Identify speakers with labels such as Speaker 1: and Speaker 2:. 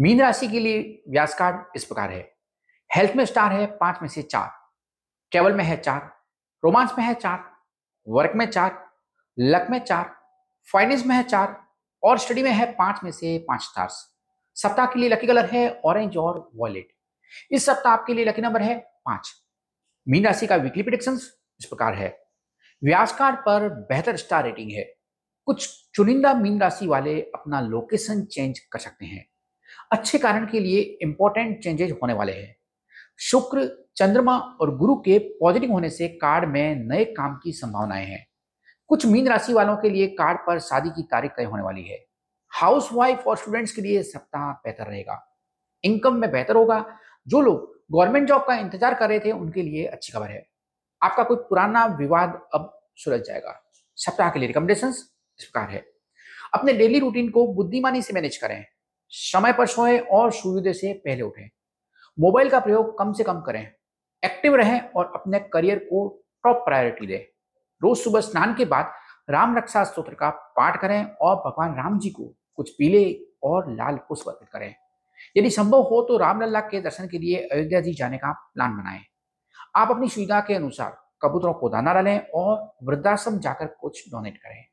Speaker 1: Mean राशि के लिए व्यास कार्ड इस प्रकार है। हेल्थ में स्टार है पाँच में से चार। ट्रेवल में है चार। रोमांस में है चार। वर्क में चार। लक में चार। फाइनेंस में है चार। और स्टडी में है पाँच में से पाँच स्टार्स। सप्ताह के लिए लकी कलर है ऑरेंज और वॉलेट इस सप्ताह आपके लिए लकी नंबर है पाँच। मीन राशि का वीकली प्रिडिक्शन इस प्रकार है। व्यास कार्ड पर बेहतर स्टार रेटिंग है। कुछ चुनिंदा मीन राशि वाले अपना लोकेशन चेंज कर सकते हैं। अच्छे कारण के लिए इंपॉर्टेंट चेंजेस होने वाले हैं। शुक्र, चंद्रमा और गुरु के पॉजिटिव होने से कार्ड में नए काम की संभावनाएँ हैं। कुछ मीन राशि वालों के लिए कार्ड पर शादी की तारीख तय होने वाली है। हाउस वाइफ और स्टूडेंट्स के लिए सप्ताह बेहतर रहेगा। इनकम में बेहतर होगा। जो लोग गवर्नमेंट जॉब का इंतज़ार कर रहे थे, उनके लिए अच्छी खबर है। आपका कोई पुराना विवाद अब सुलझ जाएगा। सप्ताह के लिए रिकमेंडेशन इस प्रकार है। अपने डेली रूटीन को बुद्धिमानी से मैनेज करें। समय पर सोएँ और सूर्योदय से पहले उठें। मोबाइल का प्रयोग कम से कम करें, एक्टिव रहें और अपने करियर को टॉप प्रायोरिटी दें। रोज सुबह स्नान के बाद राम रक्षा स्त्रोत्र का पाठ करें और भगवान राम जी को कुछ पीले और लाल पुष्प अर्पित करें। यदि संभव हो तो रामलला के दर्शन के लिए अयोध्या जी जाने का प्लान बनाएँ। आप अपनी सुविधा के अनुसार कबूतरों को दाना डालें और वृद्धाश्रम जाकर कुछ डोनेट करें।